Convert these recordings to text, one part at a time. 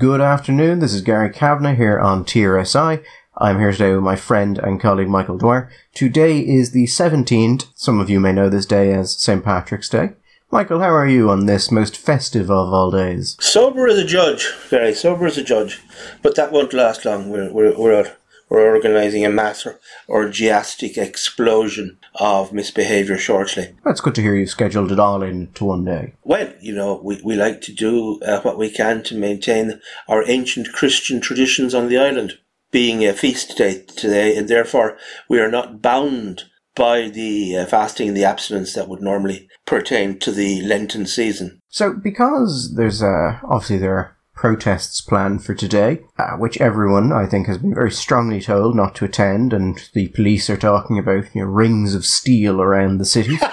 Good afternoon, this is Gary Kavanagh here on TRSI. I'm here today with my friend and colleague Michael Dwyer. Today is the 17th. Some of you may know this day as St. Patrick's Day. Michael, how are you on this most festive of all days? Sober as a judge, Gary, sober as a judge. But that won't last long. We're, we're, we're, we're organising a mass orgiastic explosion of misbehaviour shortly. That's good to hear you've scheduled it all into one day. Well, you know, we, we like to do uh, what we can to maintain our ancient Christian traditions on the island, being a feast day today, and therefore we are not bound by the uh, fasting and the abstinence that would normally pertain to the Lenten season. So, because there's uh, obviously there are protests planned for today, uh, which everyone, I think, has been very strongly told not to attend, and the police are talking about you know, rings of steel around the city.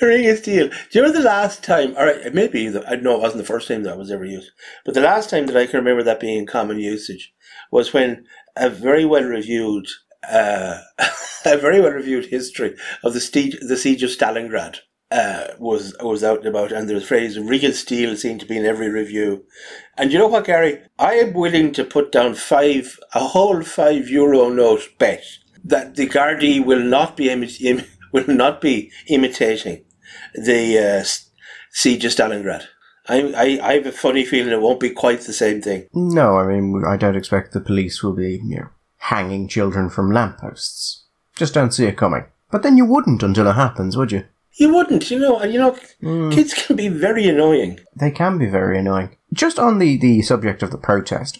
Ring of steel. Do you remember the last time, or maybe, I know it wasn't the first time that was ever used, but the last time that I can remember that being in common usage was when a very well reviewed, uh, a very well reviewed history of the, the siege of Stalingrad uh, was was out and about, and the phrase "real steel" seemed to be in every review. And you know what, Gary? I am willing to put down five, a whole five euro note bet that the Gardaí will not be imi- Im- will not be imitating the uh, siege of Stalingrad. I, I, I have a funny feeling it won't be quite the same thing. No, I mean, I don't expect the police will be, you know, hanging children from lampposts. Just don't see it coming. But then you wouldn't until it happens, would you? You wouldn't, you know, and you know, mm. kids can be very annoying. They can be very annoying. Just on the, the subject of the protest,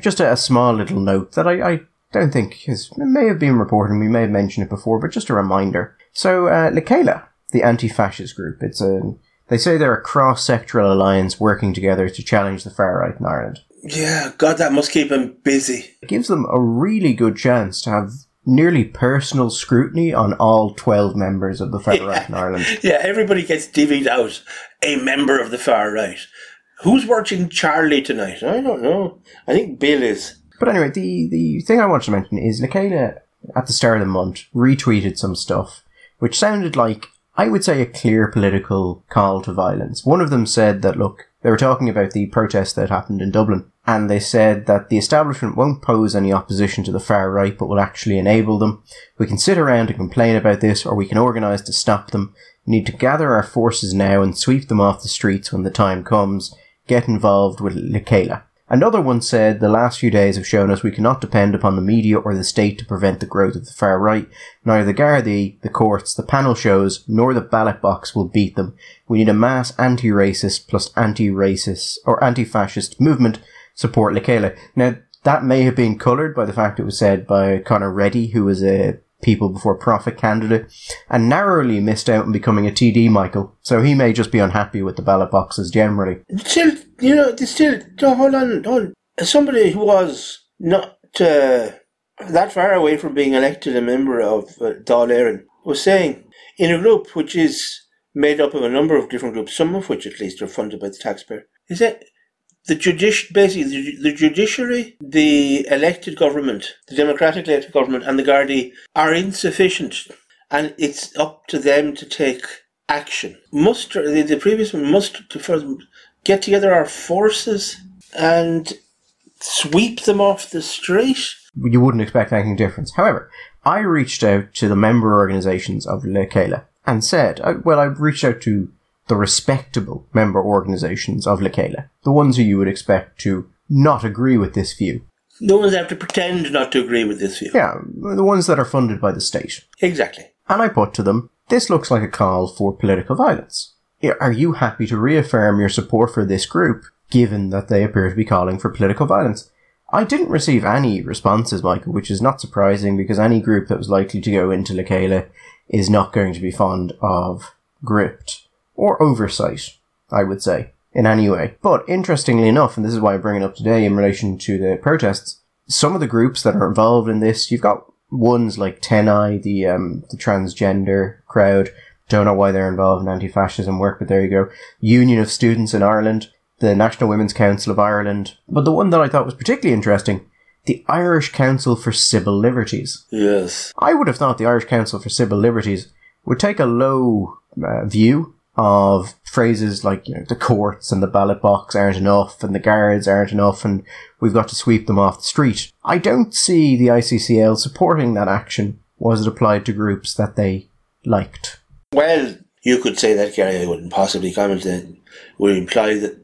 just a, a small little note that I, I don't think is, may have been reported, we may have mentioned it before, but just a reminder. So, uh, Le Chéile, the anti-fascist group, it's a, they say they're a cross-sectoral alliance working together to challenge the far right in Ireland. Yeah, God, that must keep them busy. It gives them a really good chance to have nearly personal scrutiny on all 12 members of the far right in Ireland. Yeah, everybody gets divvied out a member of the far right. Who's watching Charlie tonight? I don't know. I think Bill is. But anyway, the, the thing I wanted to mention is Le Chéile, at the start of the month, retweeted some stuff which sounded like, I would say, a clear political call to violence. One of them said that, look, they were talking about the protest that happened in Dublin, and they said that the establishment won't pose any opposition to the far right, but will actually enable them. We can sit around and complain about this, or we can organise to stop them. We need to gather our forces now and sweep them off the streets when the time comes. Get involved with Le Chéile. Another one said, The last few days have shown us we cannot depend upon the media or the state to prevent the growth of the far right. Neither the Gardaí, the courts, the panel shows, nor the ballot box will beat them. We need a mass anti-racist plus anti-racist or anti-fascist movement support Le Chéile. Now, that may have been coloured by the fact it was said by Conor Reddy, who was a People Before Profit candidate, and narrowly missed out on becoming a TD, Michael. So he may just be unhappy with the ballot boxes generally. Still, you know, still, hold on, hold on. Somebody who was not uh, that far away from being elected a member of uh, Dáil Éireann was saying, in a group which is made up of a number of different groups, some of which at least are funded by the taxpayer, is that the judici- basically the, the, judiciary, the elected government, the democratically elected government, and the Gardaí are insufficient, and it's up to them to take action. Must the, the previous one must to first get together our forces and sweep them off the street. You wouldn't expect anything different. However, I reached out to the member organisations of Le Chéile and said, uh, well, I reached out to the respectable member organisations of Le Chéile, the ones who you would expect to not agree with this view. The ones that have to pretend not to agree with this view. Yeah, the ones that are funded by the state. Exactly. And I put to them, this looks like a call for political violence. Are you happy to reaffirm your support for this group, given that they appear to be calling for political violence? I didn't receive any responses, Michael, which is not surprising because any group that was likely to go into Le Chéile is not going to be fond of Gript or oversight, I would say, in any way. But interestingly enough, and this is why I bring it up today in relation to the protests, some of the groups that are involved in this, you've got ones like TENI, the um, the transgender crowd. Don't know why they're involved in anti-fascism work, but there you go. Union of Students in Ireland, the National Women's Council of Ireland. But the one that I thought was particularly interesting, the Irish Council for Civil Liberties. Yes. I would have thought the Irish Council for Civil Liberties would take a low uh, view of phrases like, you know, the courts and the ballot box aren't enough and the guards aren't enough and we've got to sweep them off the street. I don't see the ICCL supporting that action was it applied to groups that they liked. Well, you could say that, Gary. I wouldn't possibly comment that would imply that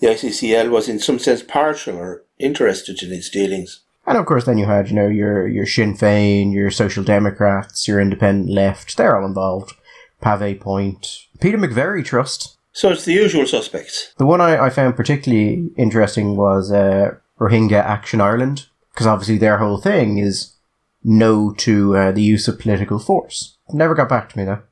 the ICCL was in some sense partial or interested in its dealings. And of course, then you had, you know, your, your Sinn Féin, your Social Democrats, your Independent Left, they're all involved. Pavee Point, Peter McVerry Trust. So it's the usual suspects. The one I, I found particularly interesting was uh, Rohingya Action Ireland, because obviously their whole thing is no to uh, the use of political force. Never got back to me though.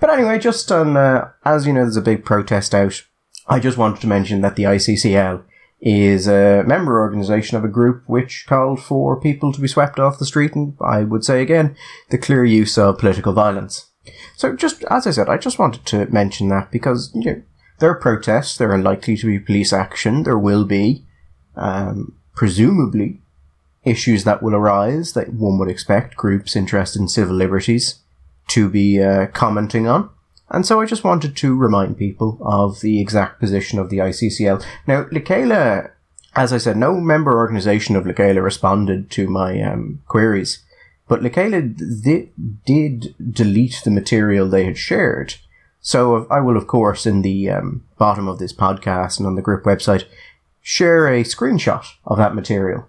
But anyway, just on, uh, as you know, there's a big protest out. I just wanted to mention that the ICCL is a member organisation of a group which called for people to be swept off the street and I would say again, the clear use of political violence. So just, as I said, I just wanted to mention that because, you know, there are protests, there are likely to be police action, there will be, um, presumably, issues that will arise that one would expect groups interested in civil liberties to be uh, commenting on. And so I just wanted to remind people of the exact position of the ICCL. Now, Le Chéile, as I said, no member organisation of Le Chéile responded to my um, queries, but Le Chéile th- did delete the material they had shared. So I will, of course, in the um, bottom of this podcast and on the group website, share a screenshot of that material.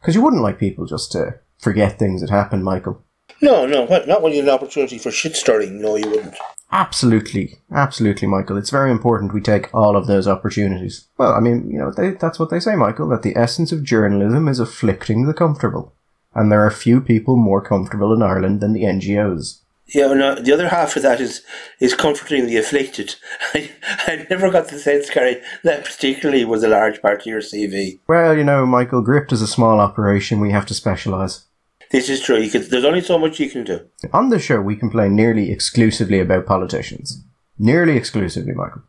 Because you wouldn't like people just to forget things that happened, Michael. No, no, not when you had an opportunity for shit stirring. No, you wouldn't. Absolutely, absolutely, Michael. It's very important we take all of those opportunities. Well, I mean, you know, they, that's what they say, Michael, that the essence of journalism is afflicting the comfortable. And there are few people more comfortable in Ireland than the NGOs. Yeah, no, the other half of that is is comforting the afflicted. I, I never got the sense, Gary, that particularly was a large part of your CV. Well, you know, Michael, Gript is a small operation. We have to specialise. This is true. You can, there's only so much you can do. On the show, we complain nearly exclusively about politicians. Nearly exclusively, Michael.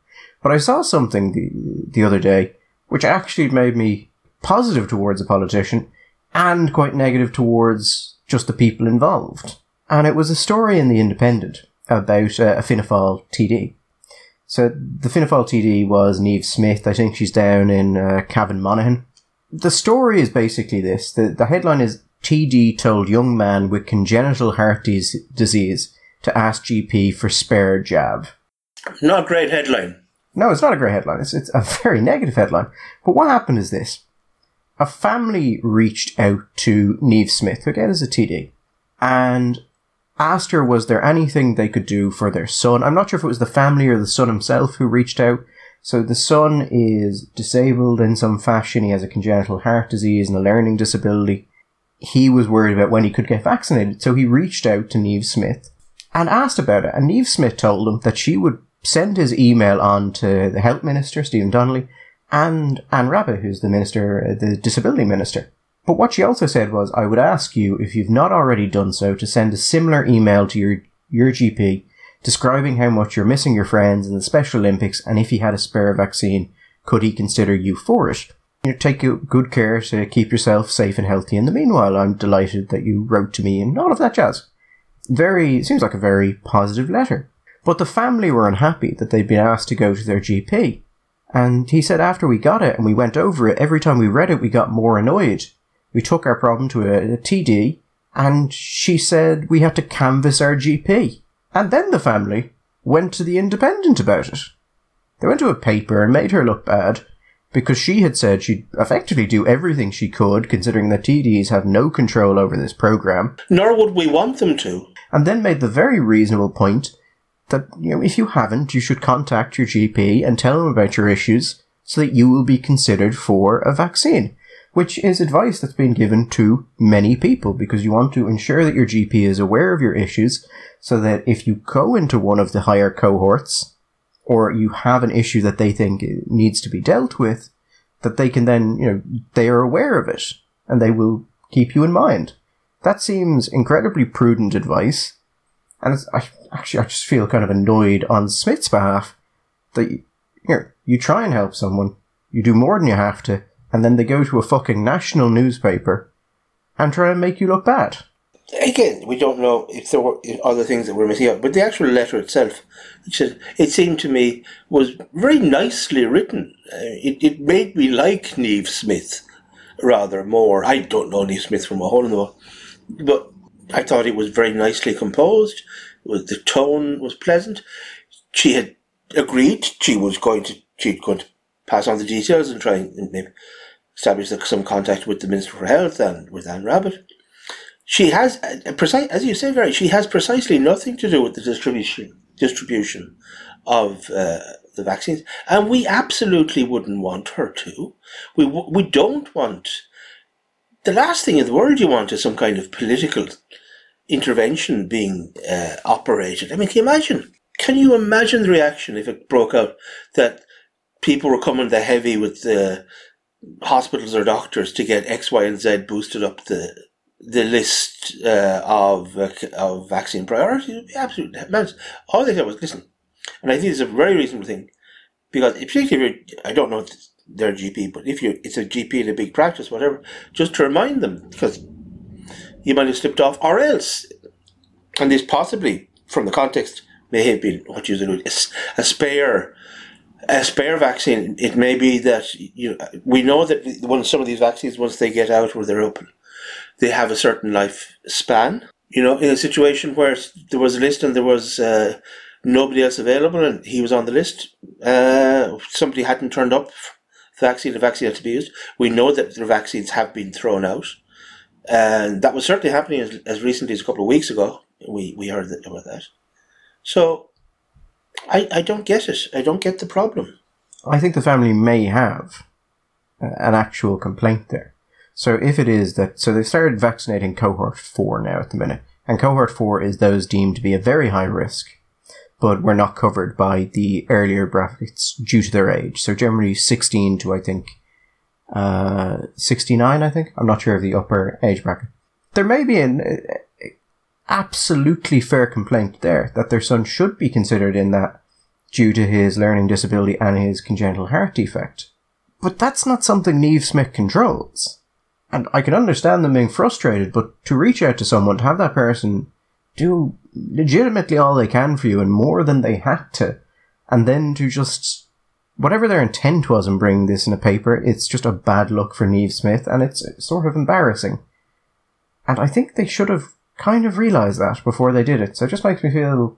But I saw something the, the other day which actually made me positive towards a politician and quite negative towards just the people involved. And it was a story in The Independent about uh, a Fianna Fáil TD. So the Fianna Fáil TD was Niamh Smyth. I think she's down in uh, Cavan Monaghan. The story is basically this. The, the headline is TD told young man with congenital heart dis- disease to ask GP for spare jab. Not a great headline. No, it's not a great headline. It's, it's a very negative headline. But what happened is this. A family reached out to Niamh Smyth, who again is a TD, and asked her was there anything they could do for their son. I'm not sure if it was the family or the son himself who reached out. So the son is disabled in some fashion. He has a congenital heart disease and a learning disability he was worried about when he could get vaccinated. So he reached out to Niamh Smyth and asked about it. And Niamh Smyth told him that she would send his email on to the Health Minister, Stephen Donnelly, and Anne Rabbitte, who's the Minister, uh, the Disability Minister. But what she also said was, I would ask you, if you've not already done so, to send a similar email to your, your GP describing how much you're missing your friends in the Special Olympics and if he had a spare vaccine, could he consider you for it? you know, take good care to keep yourself safe and healthy. In the meanwhile, I'm delighted that you wrote to me and all of that jazz. Very, seems like a very positive letter. But the family were unhappy that they'd been asked to go to their GP. And he said after we got it and we went over it, every time we read it, we got more annoyed. We took our problem to a, a TD and she said we had to canvass our GP. And then the family went to the Independent about it. They went to a paper and made her look bad because she had said she'd effectively do everything she could, considering that TDs have no control over this program. Nor would we want them to. And then made the very reasonable point that, you know, if you haven't, you should contact your GP and tell them about your issues so that you will be considered for a vaccine. Which is advice that's been given to many people because you want to ensure that your GP is aware of your issues so that if you go into one of the higher cohorts, or you have an issue that they think needs to be dealt with, that they can then, you know, they are aware of it and they will keep you in mind. That seems incredibly prudent advice. And I, actually, I just feel kind of annoyed on Smyth's behalf that, you know, you try and help someone, you do more than you have to, and then they go to a fucking national newspaper and try and make you look bad. again, we don't know if there were other things that were missing out, but the actual letter itself, it seemed to me, was very nicely written. Uh, it, it made me like Niamh Smyth rather more. I don't know Niamh Smyth from a hole in the wall, but I thought it was very nicely composed. Was the tone was pleasant. She had agreed she was going to she's going to pass on the details and try and maybe establish some contact with the Minister for Health and with Anne Rabbitte she has precise, as you say, Gary. She has precisely nothing to do with the distribution distribution of uh, the vaccines, and we absolutely wouldn't want her to. We we don't want. The last thing in the world you want is some kind of political intervention being uh, operated. I mean, can you imagine? Can you imagine the reaction if it broke out that people were coming the heavy with the hospitals or doctors to get X, Y, and Z boosted up the the list uh, of uh, of vaccine priorities absolutely immense. All they said was listen, and I think it's a very reasonable thing because particularly if I don't know if they're GP, but if you it's a GP in a big practice, whatever, just to remind them because you might have slipped off, or else, and this possibly from the context may have been what you said a, a spare a spare vaccine. It may be that you we know that when some of these vaccines once they get out where they're open they have a certain life span. You know, in a situation where there was a list and there was uh, nobody else available and he was on the list, uh, somebody hadn't turned up, vaccine, the vaccine had to be used. We know that the vaccines have been thrown out. And that was certainly happening as, as recently as a couple of weeks ago. We, we heard that, about that. So I, I don't get it. I don't get the problem. I think the family may have uh, an actual complaint there. So if it is that, so they've started vaccinating cohort four now at the minute, and cohort four is those deemed to be a very high risk, but were not covered by the earlier brackets due to their age. So generally 16 to, I think, uh, 69, I think. I'm not sure of the upper age bracket. There may be an uh, absolutely fair complaint there that their son should be considered in that due to his learning disability and his congenital heart defect. But that's not something Niamh Smyth controls. And I can understand them being frustrated, but to reach out to someone, to have that person do legitimately all they can for you and more than they had to, and then to just whatever their intent was in bringing this in a paper, it's just a bad look for Niamh Smyth, and it's sort of embarrassing. And I think they should have kind of realised that before they did it. So it just makes me feel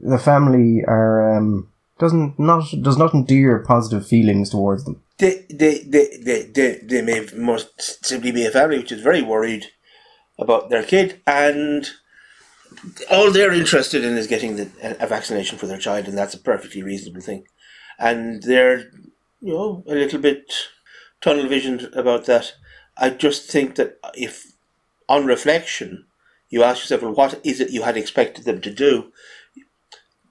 the family are um, doesn't not does not endear positive feelings towards them they, they, they, they, they, they may most simply be a family which is very worried about their kid and all they're interested in is getting the, a vaccination for their child and that's a perfectly reasonable thing and they're you know a little bit tunnel visioned about that i just think that if on reflection you ask yourself well what is it you had expected them to do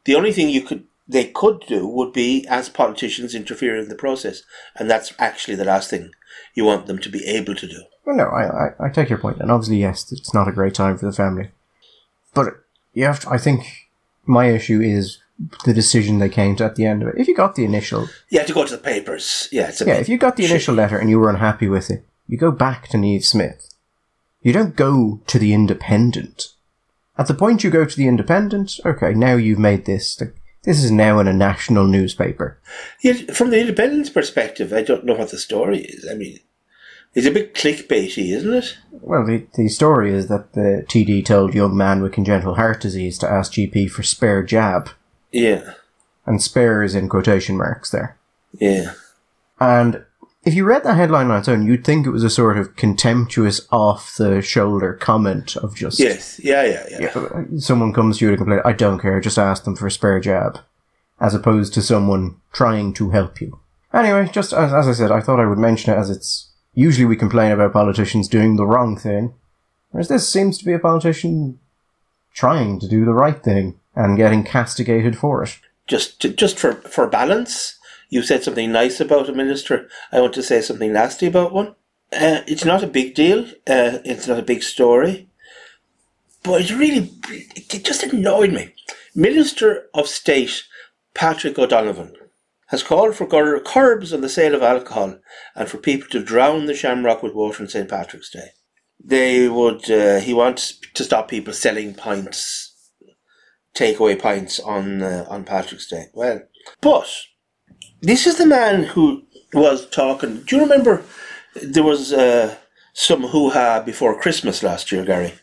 the only thing you could they could do would be, as politicians, interfere in the process. And that's actually the last thing you want them to be able to do. Well, no, I, I, I take your. And obviously, yes, it's not a great time for the family. But you have to, I think my issue is the decision they came to at the end of it. If you got the initial. you Yeah, to go to the papers. Yeah, yeah, if you got the initial letter and you were unhappy with it, you go back to Niamh Smyth. You don't go to the Independent. At the point you go to the Independent, okay, now you've made this. The, this is now in a national newspaper. Yeah, from the Independent's perspective, I don't know what the story is. I mean, it's a bit clickbaity, isn't it? Well, the, the story is that the TD told young man with congenital heart disease to ask GP for spare jab. Yeah. And spare is in quotation marks there. Yeah. And if you read that headline on its own, you'd think it was a sort of contemptuous, off the shoulder comment of just. Yes, yeah, yeah, yeah, yeah. Someone comes to you to complain, I don't care, just ask them for a spare jab. As opposed to someone trying to help you. Anyway, just as, as I said, I thought I would mention it as it's. Usually we complain about politicians doing the wrong thing, whereas this seems to be a politician trying to do the right thing and getting castigated for it. Just, just for, for balance, you said something nice about a minister. I want to say something nasty about one. Uh, it's not a big deal. Uh, it's not a big story. But it really, it just annoyed me. Minister of State Patrick O'Donovan has called for curbs on the sale of alcohol and for people to drown the shamrock with water on St. Patrick's Day. they would. Uh, he wants to stop people selling pints, takeaway pints on uh, on Patrick's Day. Well, but this is the man who was talking. Do you remember there was uh, some hoo ha before Christmas last year, Gary,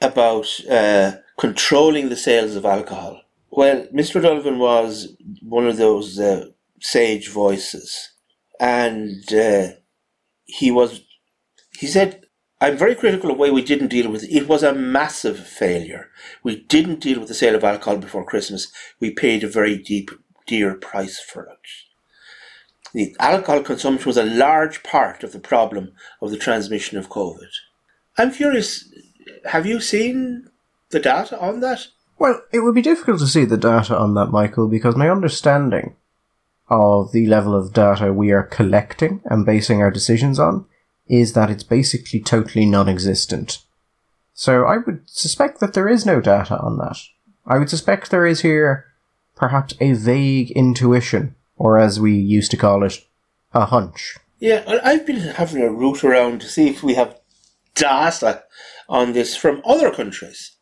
about uh, controlling the sales of alcohol? Well, Mr. O'Donovan was one of those uh, sage voices, and uh, he was. He said, "I'm very critical of the way we didn't deal with it. It was a massive failure. We didn't deal with the sale of alcohol before Christmas. We paid a very deep, dear price for it." the alcohol consumption was a large part of the problem of the transmission of COVID. I'm curious, have you seen the data on that? Well, it would be difficult to see the data on that, Michael, because my understanding of the level of data we are collecting and basing our decisions on is that it's basically totally non existent. So I would suspect that there is no data on that. I would suspect there is here perhaps a vague intuition or as we used to call it, a hunch. Yeah, I've been having a root around to see if we have data on this from other countries.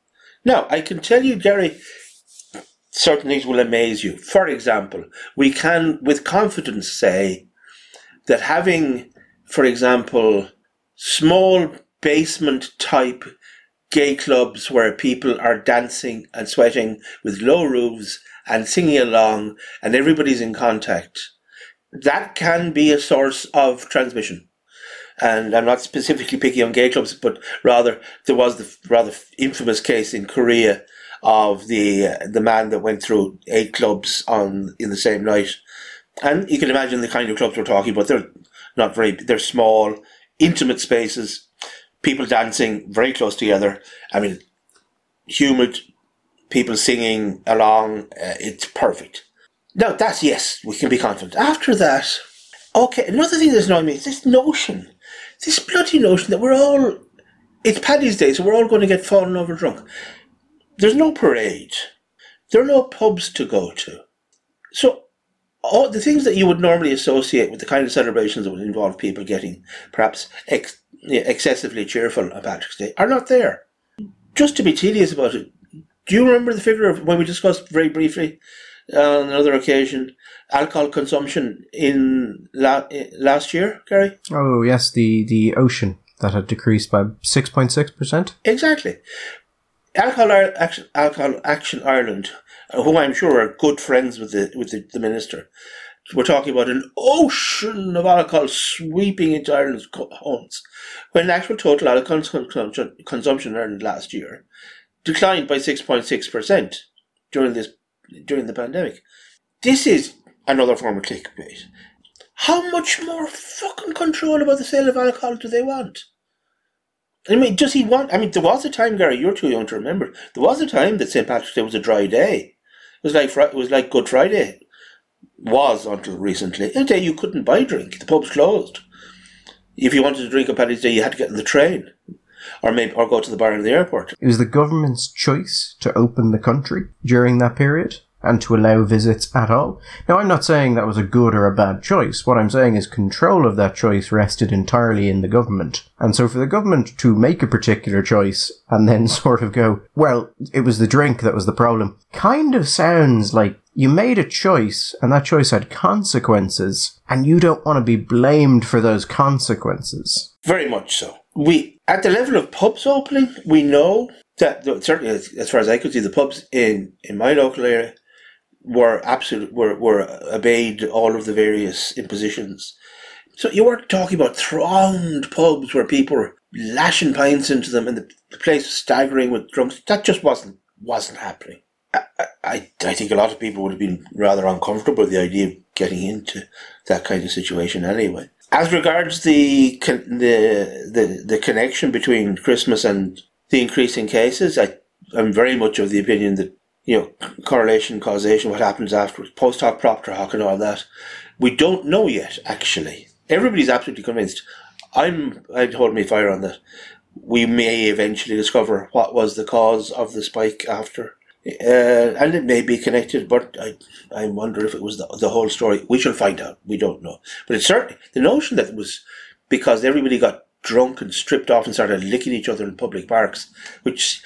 Now, I can tell you, Gary, certain things will amaze you. For example, we can with confidence say that having, for example, small basement type gay clubs where people are dancing and sweating with low roofs and singing along and everybody's in contact, that can be a source of transmission. And I'm not specifically picking on gay clubs, but rather there was the rather infamous case in Korea of the uh, the man that went through eight clubs on in the same night. And you can imagine the kind of clubs we're talking about. They're not very, they're small, intimate spaces, people dancing very close together. I mean, humid, people singing along. Uh, it's perfect. Now that's yes, we can be confident. After that, okay. Another thing that's annoying me is this notion, this bloody notion that we're all. It's Paddy's Day, so we're all going to get fallen over drunk. There's no parade. There are no pubs to go to. So all the things that you would normally associate with the kind of celebrations that would involve people getting perhaps ex- excessively cheerful on Patrick's Day are not there. Just to be tedious about it, do you remember the figure of when we discussed very briefly uh, on another occasion alcohol consumption in la- last year, Gary? Oh yes, the the ocean that had decreased by six point six percent. Exactly. Alcohol Action, Alcohol Action Ireland, who I'm sure are good friends with the with the, the minister, we're talking about an ocean of alcohol sweeping into Ireland's homes, when actual total alcohol consumption, consumption in Ireland last year declined by 6.6% during this during the pandemic. This is another form of clickbait. How much more fucking control about the sale of alcohol do they want? I mean, does he want? I mean, there was a time, Gary. You're too young to remember. There was a time that St. Patrick's Day was a dry day. It was like it was like Good Friday. Was until recently a day you couldn't buy drink. The pubs closed. If you wanted to drink on Paddy's Day, you had to get in the train or maybe or go to the bar in the airport. It was the government's choice to open the country during that period and to allow visits at all. Now, I'm not saying that was a good or a bad choice. What I'm saying is control of that choice rested entirely in the government. And so for the government to make a particular choice and then sort of go, well, it was the drink that was the problem, kind of sounds like you made a choice and that choice had consequences and you don't want to be blamed for those consequences. Very much so. We, at the level of pubs opening, we know that certainly, as far as I could see, the pubs in, in my local area were absolute were, were obeyed all of the various impositions. So you weren't talking about thronged pubs where people were lashing pints into them and the, the place was staggering with drunks. That just wasn't wasn't happening. I, I, I think a lot of people would have been rather uncomfortable with the idea of getting into that kind of situation anyway. As regards the the the, the connection between Christmas and the increasing cases, I I'm very much of the opinion that you know correlation, causation, what happens afterwards, post hoc, propter hoc, and all that. We don't know yet. Actually, everybody's absolutely convinced. I'm I'd hold my fire on that. We may eventually discover what was the cause of the spike after uh, and it may be connected, but I, I wonder if it was the, the whole story. We shall find out. We don't know. But it's certainly the notion that it was because everybody got drunk and stripped off and started licking each other in public parks. Which,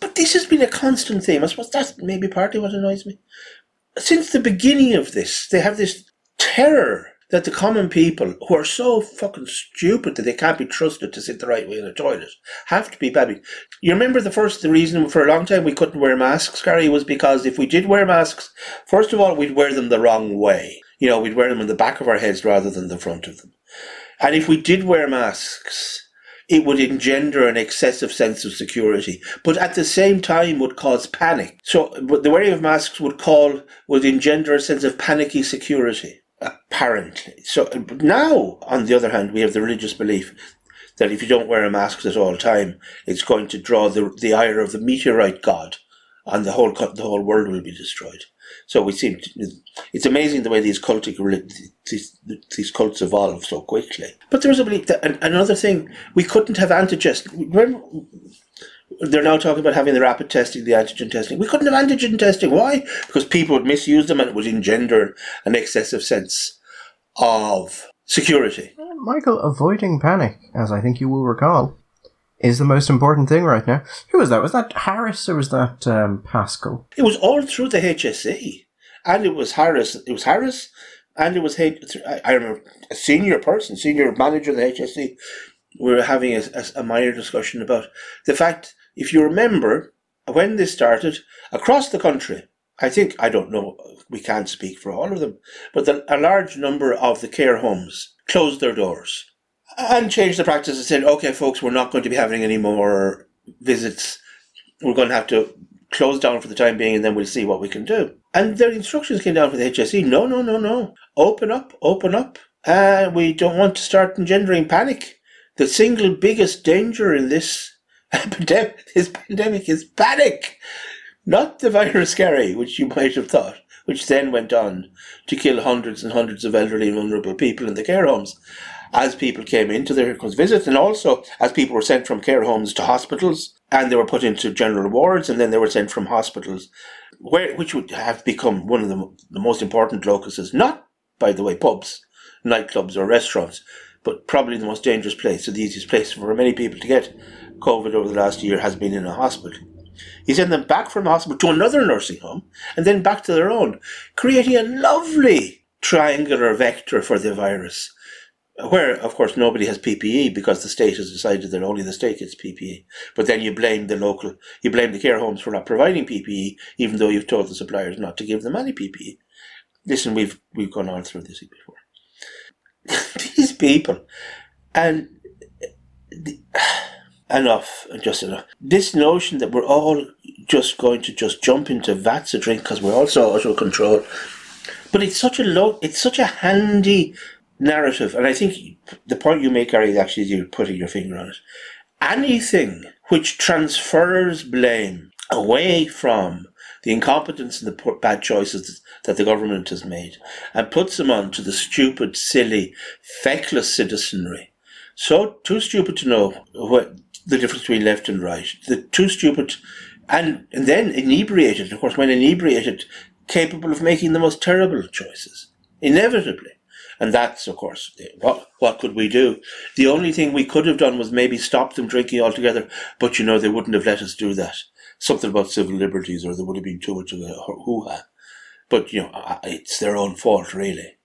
but this has been a constant theme. I suppose that's maybe partly what annoys me. Since the beginning of this, they have this terror that the common people who are so fucking stupid that they can't be trusted to sit the right way in a toilet have to be baby. You remember the first the reason for a long time we couldn't wear masks, Gary, was because if we did wear masks, first of all we'd wear them the wrong way. You know, we'd wear them on the back of our heads rather than the front of them. And if we did wear masks, it would engender an excessive sense of security, but at the same time would cause panic. So the wearing of masks would call would engender a sense of panicky security apparently. So now, on the other hand, we have the religious belief that if you don't wear a mask at all time, it's going to draw the the ire of the meteorite god, and the whole the whole world will be destroyed. So we seem to, it's amazing the way these cultic these, these cults evolve so quickly. But there was a belief that another thing we couldn't have antigen. Remember, they're now talking about having the rapid testing, the antigen testing. We couldn't have antigen testing. Why? Because people would misuse them and it would engender an excessive sense of security. Michael, avoiding panic, as I think you will recall, is the most important thing right now. Who was that? Was that Harris or was that um, Paschal? It was all through the HSE. And it was Harris. It was Harris and it was I remember a senior person, senior manager of the HSE. We were having a, a, a minor discussion about the fact if you remember, when this started, across the country, I think, I don't know, we can't speak for all of them, but the, a large number of the care homes closed their doors and changed the practice and said, okay, folks, we're not going to be having any more visits. We're going to have to close down for the time being and then we'll see what we can do. And their instructions came down from the HSE no, no, no, no. Open up, open up. Uh, we don't want to start engendering panic. The single biggest danger in this epidemic, this pandemic is panic, not the virus scary, which you might have thought, which then went on to kill hundreds and hundreds of elderly and vulnerable people in the care homes as people came into their visits, and also as people were sent from care homes to hospitals, and they were put into general wards, and then they were sent from hospitals, where which would have become one of the, the most important locuses, not by the way pubs, nightclubs, or restaurants, but probably the most dangerous place, so the easiest place for many people to get COVID over the last year has been in a hospital. He sent them back from the hospital to another nursing home and then back to their own, creating a lovely triangular vector for the virus. Where, of course, nobody has PPE because the state has decided that only the state gets PPE. But then you blame the local, you blame the care homes for not providing PPE, even though you've told the suppliers not to give them any PPE. Listen, we've we've gone on through this before. These people, and the, enough just enough. This notion that we're all just going to just jump into vats of drink because we're also out of control. But it's such a low, it's such a handy narrative, and I think the point you make, Gary, is actually you're putting your finger on it. Anything which transfers blame away from the incompetence and the bad choices that the government has made and puts them on to the stupid, silly, feckless citizenry. So too stupid to know what the difference between left and right. The too stupid, and, and then inebriated, of course, when inebriated, capable of making the most terrible choices, inevitably. And that's, of course, what, what could we do? The only thing we could have done was maybe stop them drinking altogether, but you know, they wouldn't have let us do that. Something about civil liberties, or there would have been too much of a hoo ha. But, you know, it's their own fault, really.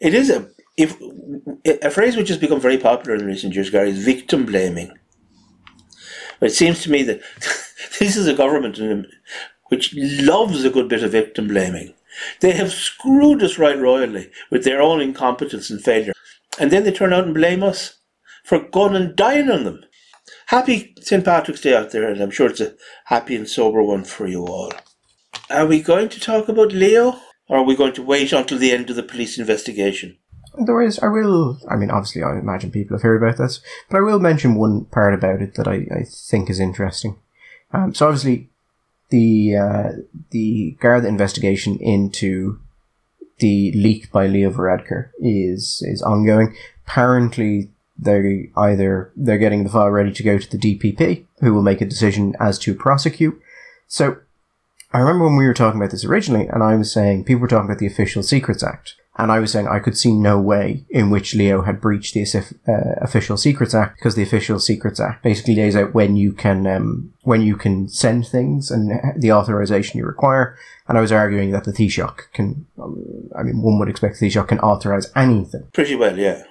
It is a, if, a phrase which has become very popular in recent years, Gary, is victim blaming. But it seems to me that this is a government which loves a good bit of victim blaming. They have screwed us right royally with their own incompetence and failure. And then they turn out and blame us for going and dying on them. Happy St. Patrick's Day out there, and I'm sure it's a happy and sober one for you all. Are we going to talk about Leo, or are we going to wait until the end of the police investigation? There is, I will, I mean, obviously, I imagine people have heard about this, but I will mention one part about it that I, I think is interesting. Um, so obviously, the uh, the Garda investigation into the leak by Leo Varadkar is is ongoing. Apparently, they either they're getting the file ready to go to the DPP, who will make a decision as to prosecute. So, I remember when we were talking about this originally, and I was saying people were talking about the Official Secrets Act And I was saying I could see no way in which Leo had breached the uh, Official Secrets Act because the Official Secrets Act basically lays out when you can um, when you can send things and the authorization you require. And I was arguing that the Taoiseach can, I mean, one would expect the Taoiseach can authorize anything. Pretty well, yeah.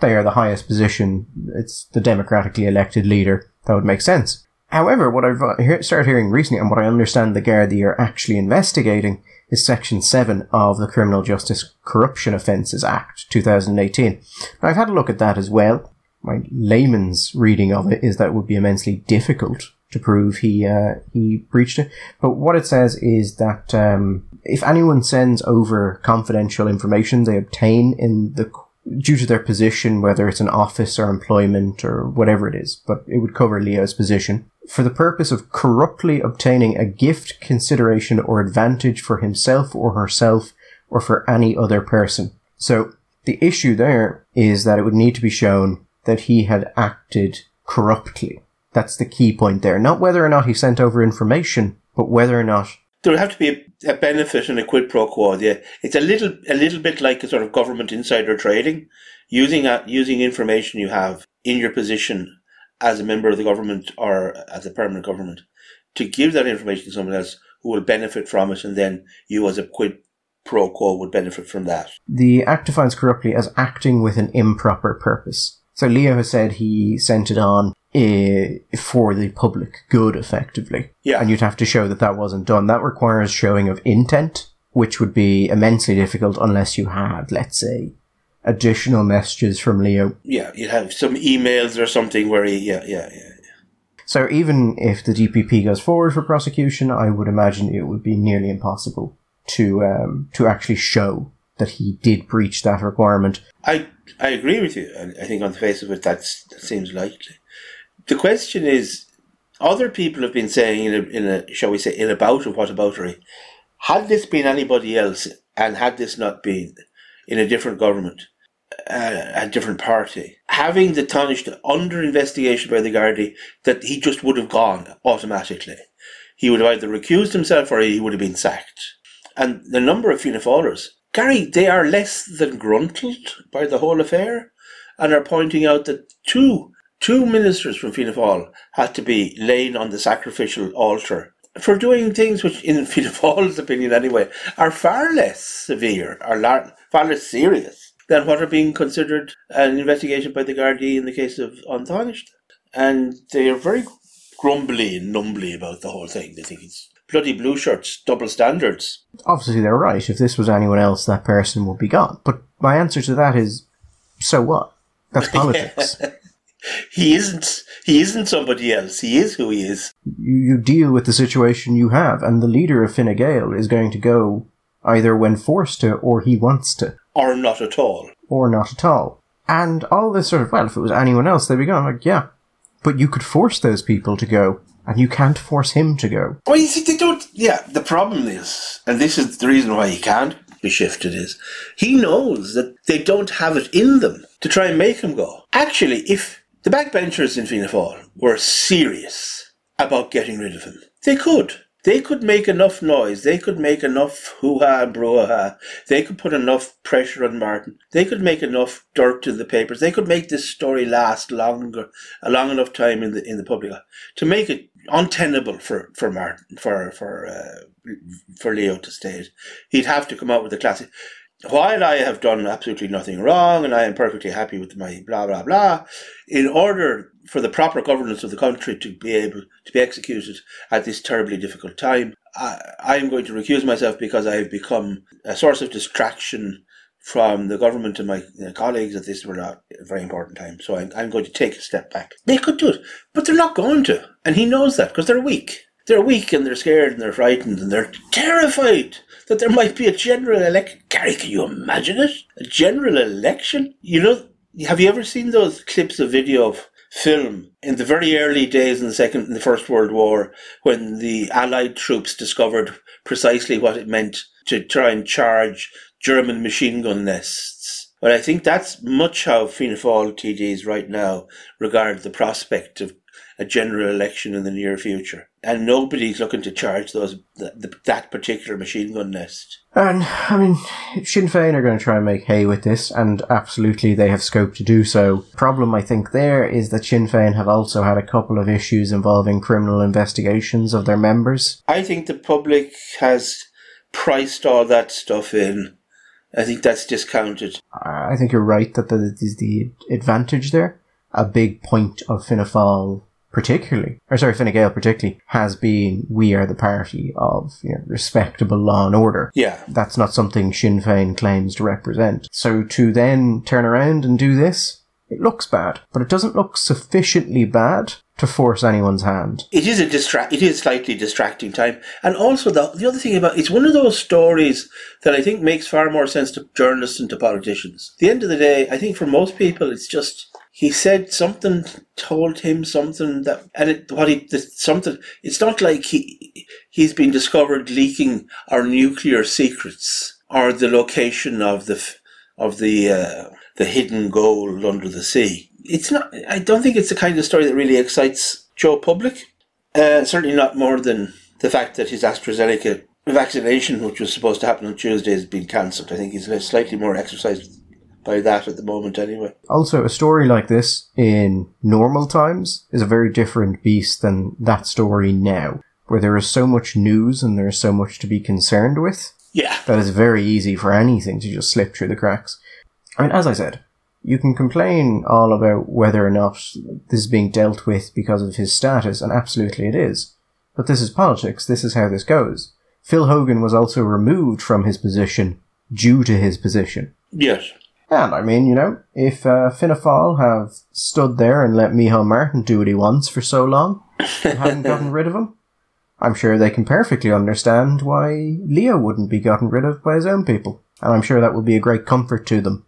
They are the highest position. It's the democratically elected leader. That would make sense. However, what I've uh, started hearing recently and what I understand the Gardaí are actually investigating is Section 7 of the Criminal Justice Corruption Offences Act 2018. Now, I've had a look at that as well. My layman's reading of it is that it would be immensely difficult to prove he uh, he breached it. But what it says is that um, if anyone sends over confidential information they obtain in the due to their position, whether it's an office or employment or whatever it is, but it would cover Leo's position, for the purpose of corruptly obtaining a gift, consideration, or advantage for himself or herself or for any other person. So the issue there is that it would need to be shown that he had acted corruptly. That's the key point there. Not whether or not he sent over information, but whether or not there would have to be a, benefit and a quid pro quo. Yeah, it's a little a little bit like a sort of government insider trading, using a, using information you have in your position as a member of the government or as a permanent government to give that information to someone else who will benefit from it, and then you as a quid pro quo would benefit from that. The Act defines corruptly as acting with an improper purpose. So Leo has said he sent it on uh, for the public good, effectively. Yeah. And you'd have to show that that wasn't done. That requires showing of intent, which would be immensely difficult unless you had, let's say, additional messages from Leo. Yeah, you'd have some emails or something where he, yeah, yeah, yeah. So even if the DPP goes forward for prosecution, I would imagine it would be nearly impossible to um, to actually show that he did breach that requirement. I I agree with you. I think on the face of it, that's, that seems likely the question is, other people have been saying in a, in a shall we say, in a bout of whataboutery, had this been anybody else and had this not been in a different government, uh, a different party, having the Taoiseach under investigation by the Gardaí, that he just would have gone automatically. He would have either recused himself or he would have been sacked. And the number of Fianna Fáilers, Gary, they are less than gruntled by the whole affair and are pointing out that two Two ministers from Fianna Fáil had to be laid on the sacrificial altar for doing things which, in Fianna Fáil's opinion anyway, are far less severe, are far less serious than what are being considered an investigation by the Gardaí in the case of Tánaiste. And they are very grumbly and numbly about the whole thing. They think it's bloody blue shirts, double standards. Obviously, they're right. If this was anyone else, that person would be gone. But my answer to that is, so what? That's politics he isn't he isn't somebody else. He is who he is. You, you deal with the situation you have, and the leader of Fine Gael is going to go either when forced to or he wants to. Or not at all. Or not at all. And all this sort of well, if it was anyone else, they'd be going like, yeah. But you could force those people to go, and you can't force him to go. Well, you see, they don't. Yeah, the problem is, and this is the reason why he can't be shifted, is he knows that they don't have it in them to try and make him go. Actually, if the backbenchers in Fianna Fáil were serious about getting rid of him. They could. They could make enough noise. They could make enough hoo-ha and brouhaha. They could put enough pressure on Martin. They could make enough dirt to the papers. They could make this story last longer, a long enough time in the in the public to make it untenable for for Martin for for uh, for Leo to stay. He'd have to come out with a classic while I have done absolutely nothing wrong and I am perfectly happy with my blah blah blah, in order for the proper governance of the country to be able to be executed at this terribly difficult time, I, am going to recuse myself because I have become a source of distraction from the government and my uh, colleagues at this very important time. So I'm, I'm going to take a step back. They could do it, but they're not going to. And he knows that because they're weak. They're weak and they're scared and they're frightened and they're terrified that there might be a general election. Gary, can you imagine it? A general election? You know, have you ever seen those clips of video of film in the very early days in the second in the First World War when the Allied troops discovered precisely what it meant to try and charge German machine gun nests? Well, I think that's much how Fianna Fáil TDs right now regard the prospect of a general election in the near future, and nobody's looking to charge those that, that particular machine gun nest. And I mean, Sinn Féin are going to try and make hay with this, and absolutely they have scope to do so. Problem I think there is that Sinn Féin have also had a couple of issues involving criminal investigations of their members. I think the public has priced all that stuff in. I think that's discounted. I think you're right that that is the advantage there. A big point of Fianna Fáil particularly, or sorry, Fine Gael particularly, has been we are the party of you know, respectable law and order. Yeah. That's not something Sinn Féin claims to represent. So to then turn around and do this, it looks bad, but it doesn't look sufficiently bad to force anyone's hand. It is a distract. It is slightly distracting time, and also the the other thing about it's one of those stories that I think makes far more sense to journalists than to politicians. At the end of the day, I think for most people, it's just he said something, told him something that, and it, what he something. It's not like he he's been discovered leaking our nuclear secrets or the location of the of the uh, the hidden gold under the sea. It's not. I don't think it's the kind of story that really excites Joe Public. Uh, certainly not more than the fact that his AstraZeneca vaccination, which was supposed to happen on Tuesday, has been cancelled. I think he's slightly more exercised by that at the moment anyway. Also, a story like this in normal times is a very different beast than that story now, where there is so much news and there is so much to be concerned with. Yeah. That is very easy for anything to just slip through the cracks. I mean, as I said, you can complain all about whether or not this is being dealt with because of his status, and absolutely it is. But this is politics, this is how this goes. Phil Hogan was also removed from his position due to his position. Yes. And I mean, you know, if uh, Fianna Fáil have stood there and let Micheál Martin do what he wants for so long and hadn't gotten rid of him, I'm sure they can perfectly understand why Leo wouldn't be gotten rid of by his own people. And I'm sure that will be a great comfort to them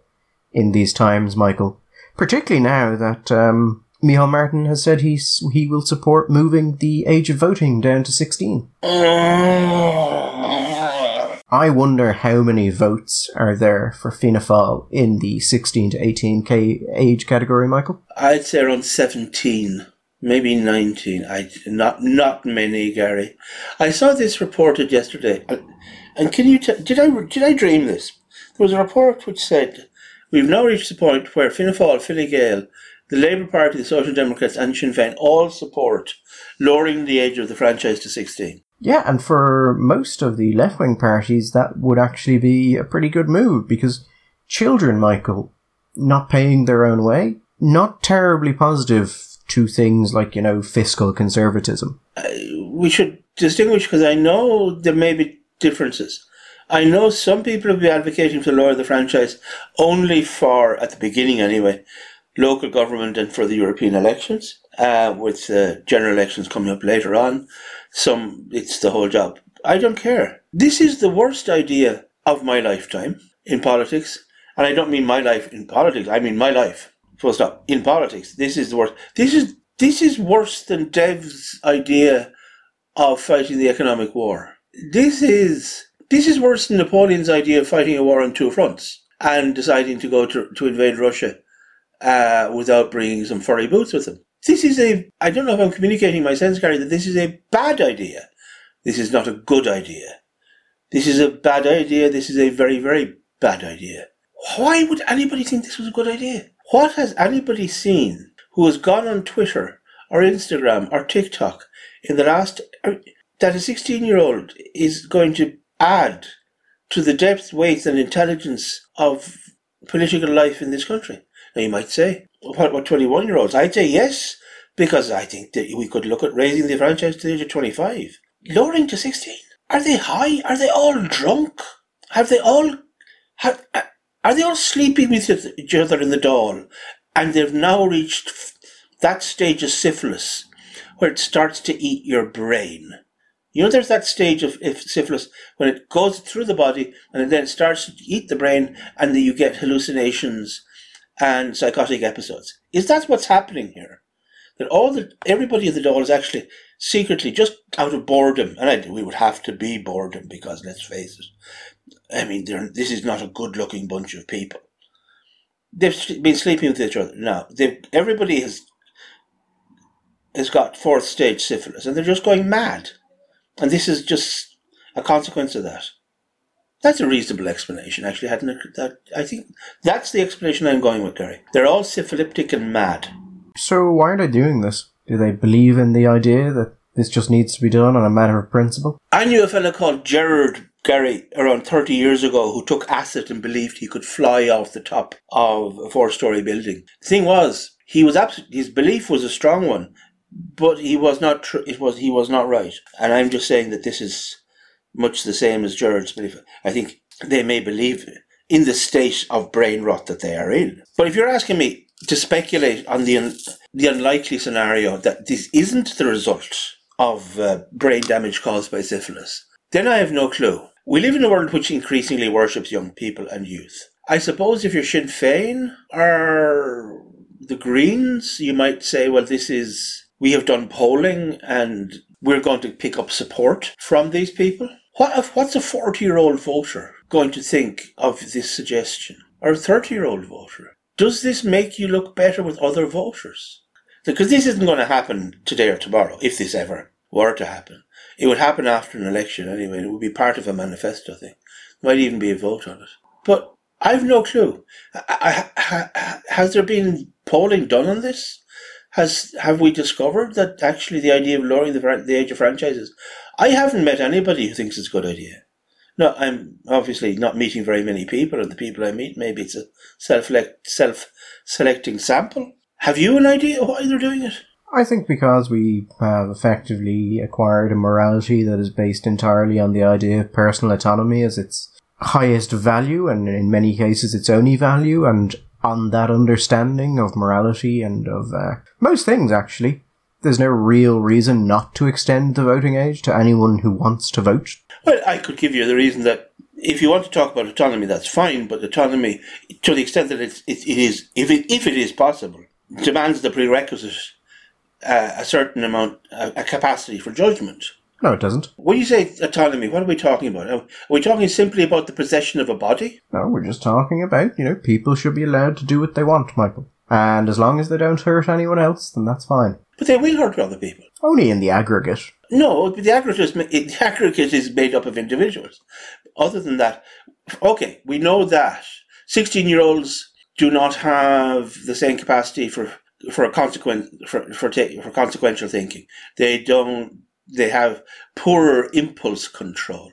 in these times, Michael. Particularly now that um, Martin has said he's, he will support moving the age of voting down to 16. I wonder how many votes are there for Fianna Fáil in the 16 to 18k age category, Michael? I'd say around 17, maybe 19. I not not many, Gary. I saw this reported yesterday, and can you t- did I did I dream this? There was a report which said we've now reached the point where Fianna Fáil, Fine Gael, the Labour Party, the Social Democrats, and Sinn Féin all support lowering the age of the franchise to 16. Yeah, and for most of the left wing parties, that would actually be a pretty good move because children, Michael, not paying their own way, not terribly positive to things like, you know, fiscal conservatism. Uh, we should distinguish because I know there may be differences. I know some people will be advocating to lower the franchise only for, at the beginning anyway, local government and for the European elections, uh, with uh, general elections coming up later on some it's the whole job. I don't care. This is the worst idea of my lifetime in politics. And I don't mean my life in politics, I mean my life. Full stop. In politics. This is the worst. This is this is worse than Dev's idea of fighting the economic war. This is this is worse than Napoleon's idea of fighting a war on two fronts and deciding to go to, to invade Russia uh, without bringing some furry boots with him. This is a, I don't know if I'm communicating my sense, Gary, that this is a bad idea. This is not a good idea. This is a bad idea. This is a very, very bad idea. Why would anybody think this was a good idea? What has anybody seen who has gone on Twitter or Instagram or TikTok in the last, uh, that a 16 year old is going to add to the depth, weight, and intelligence of political life in this country? Now you might say, what, about 21 year olds? I'd say yes, because I think that we could look at raising the franchise to the age of 25. Lowering to 16? Are they high? Are they all drunk? Have they all, have, are they all sleeping with each other in the Dáil? And they've now reached that stage of syphilis where it starts to eat your brain. You know, there's that stage of syphilis when it goes through the body and it then starts to eat the brain and then you get hallucinations and psychotic episodes. Is that what's happening here? That all the everybody at the Dáil is actually secretly just out of boredom, and I, we would have to be boredom because let's face it, I mean, this is not a good-looking bunch of people. They've been sleeping with each other now. Everybody has has got fourth stage syphilis and they're just going mad. And this is just a consequence of that. That's a reasonable explanation, actually. Hadn't that? I think that's the explanation I'm going with, Gary. They're all syphilitic and mad. So why are they doing this? Do they believe in the idea that this just needs to be done on a matter of principle? I knew a fellow called Gerard Gary around 30 years ago who took acid and believed he could fly off the top of a four story building. The thing was, he was abs- his belief was a strong one, but he was not tr- it was he was not right. And I'm just saying that this is much the same as Gerard's belief. I think they may believe in the state of brain rot that they are in. But if you're asking me to speculate on the un- the unlikely scenario that this isn't the result of uh, brain damage caused by syphilis, then I have no clue. We live in a world which increasingly worships young people and youth. I suppose if you're Sinn Féin or the Greens, you might say, well, this is, we have done polling and we're going to pick up support from these people. What if, what's a 40 year old voter going to think of this suggestion? Or a 30 year old voter? Does this make you look better with other voters? Because this isn't going to happen today or tomorrow, if this ever were to happen. It would happen after an election anyway. It would be part of a manifesto thing. Might even be a vote on it. But I've no clue. I, I, has there been polling done on this? Has have we discovered that actually the idea of lowering the, the age of franchises? I haven't met anybody who thinks it's a good idea. No, I'm obviously not meeting very many people, and the people I meet, maybe it's a self lect self selecting sample. Have you an idea why they're doing it? I think because we have effectively acquired a morality that is based entirely on the idea of personal autonomy as its highest value, and in many cases its only value, and on that understanding of morality and of uh, most things, actually, there's no real reason not to extend the voting age to anyone who wants to vote. Well, I could give you the reason that if you want to talk about autonomy, that's fine, but autonomy, to the extent that it's, it, it is, if it, if it is possible, demands the prerequisite uh, a certain amount, uh, a capacity for judgment. No, it doesn't. When you say autonomy, what are we talking about? Are we talking simply about the possession of a body? No, we're just talking about, you know, people should be allowed to do what they want, Michael. And as long as they don't hurt anyone else, then that's fine. But they will hurt other people. Only in the aggregate. No, the aggregate is, the aggregate is made up of individuals. Other than that, okay, we know that 16 year olds do not have the same capacity for for a consequence for for, ta- for consequential thinking. They don't. They have poorer impulse control.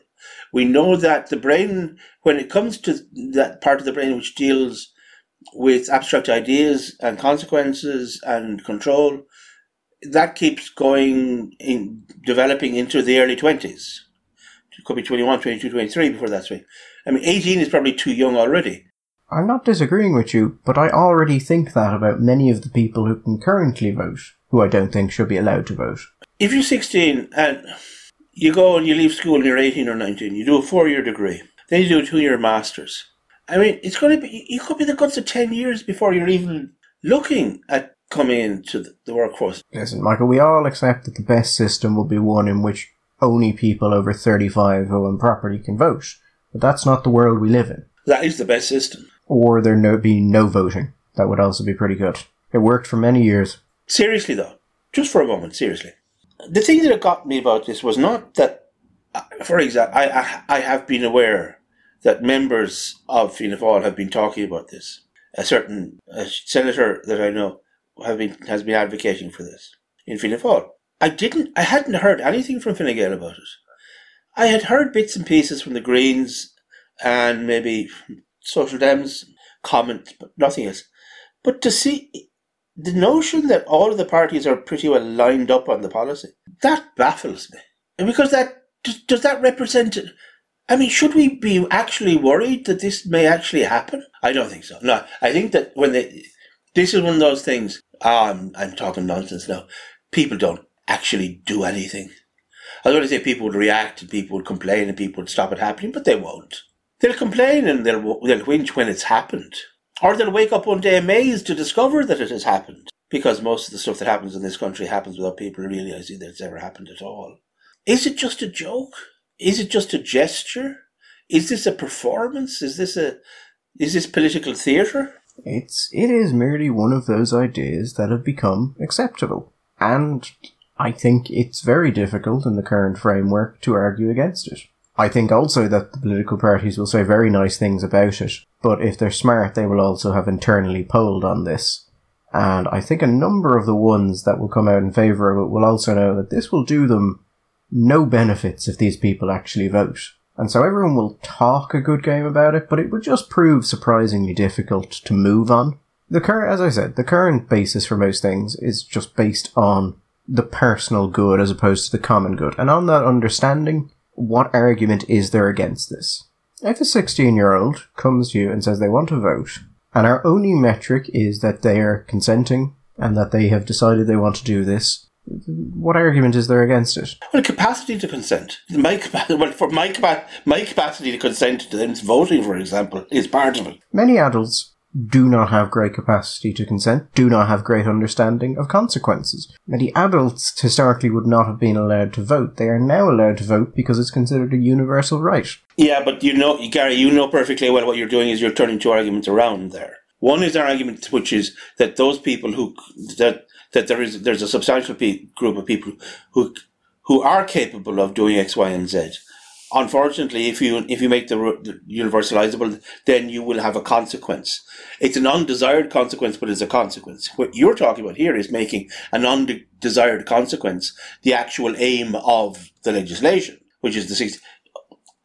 We know that the brain, when it comes to that part of the brain which deals with abstract ideas and consequences and control, that keeps going in developing into the early 20s. It could be 21, 22, 23 before that's right. I mean, 18 is probably too young already. I'm not disagreeing with you, but I already think that about many of the people who can currently vote, who I don't think should be allowed to vote. If you're 16 and you go and you leave school and you're 18 or 19, you do a four year degree, then you do a two year master's. I mean, it's going to be, you could be the guts of 10 years before you're even looking at coming into the workforce. Listen, Michael, we all accept that the best system will be one in which only people over 35 who own property can vote. But that's not the world we live in. That is the best system or there no be no voting. That would also be pretty good. It worked for many years. Seriously, though, just for a moment, seriously, the thing that got me about this was not that, uh, for example, I, I, I have been aware that members of Fianna Fáil have been talking about this. A certain a senator that I know have been has been advocating for this in Fianna Fáil. I didn't. I hadn't heard anything from Fine Gael about it. I had heard bits and pieces from the Greens and maybe Social Dems comment, but nothing else. But to see the notion that all of the parties are pretty well lined up on the policy, that baffles me. And because that does, does that represent I mean, should we be actually worried that this may actually happen? I don't think so. No, I think that when they, this is one of those things. Ah, I'm, I'm talking nonsense now. People don't actually do anything. I was going to say people would react and people would complain and people would stop it happening, but they won't. They'll complain and they'll, they'll whinge when it's happened. Or they'll wake up one day amazed to discover that it has happened. Because most of the stuff that happens in this country happens without people realizing that it's ever happened at all. Is it just a joke? Is it just a gesture? Is this a performance? Is this a is this political theatre? It's it is merely one of those ideas that have become acceptable. And I think it's very difficult in the current framework to argue against it. I think also that the political parties will say very nice things about it, but if they're smart, they will also have internally polled on this. And I think a number of the ones that will come out in favour of it will also know that this will do them no benefits if these people actually vote. And so everyone will talk a good game about it, but it would just prove surprisingly difficult to move on. The current, as I said, the current basis for most things is just based on the personal good as opposed to the common good. And on that understanding, what argument is there against this? If a 16 year old comes to you and says they want to vote, and our only metric is that they are consenting and that they have decided they want to do this, what argument is there against it? Well, capacity to consent. My capacity, well, for my, my capacity to consent to them voting, for example, is part of it. Many adults do not have great capacity to consent, do not have great understanding of consequences. Many adults historically would not have been allowed to vote. They are now allowed to vote because it's considered a universal right. Yeah, but you know, Gary, you know perfectly well what you're doing is you're turning two arguments around there. One is an argument which is that those people who that that there is there's a substantial pe- group of people who who are capable of doing X, Y, and Z unfortunately, if you if you make the, the universalizable, then you will have a consequence. It's an undesired consequence, but it's a consequence. What you're talking about here is making an undesired consequence the actual aim of the legislation, which is the six.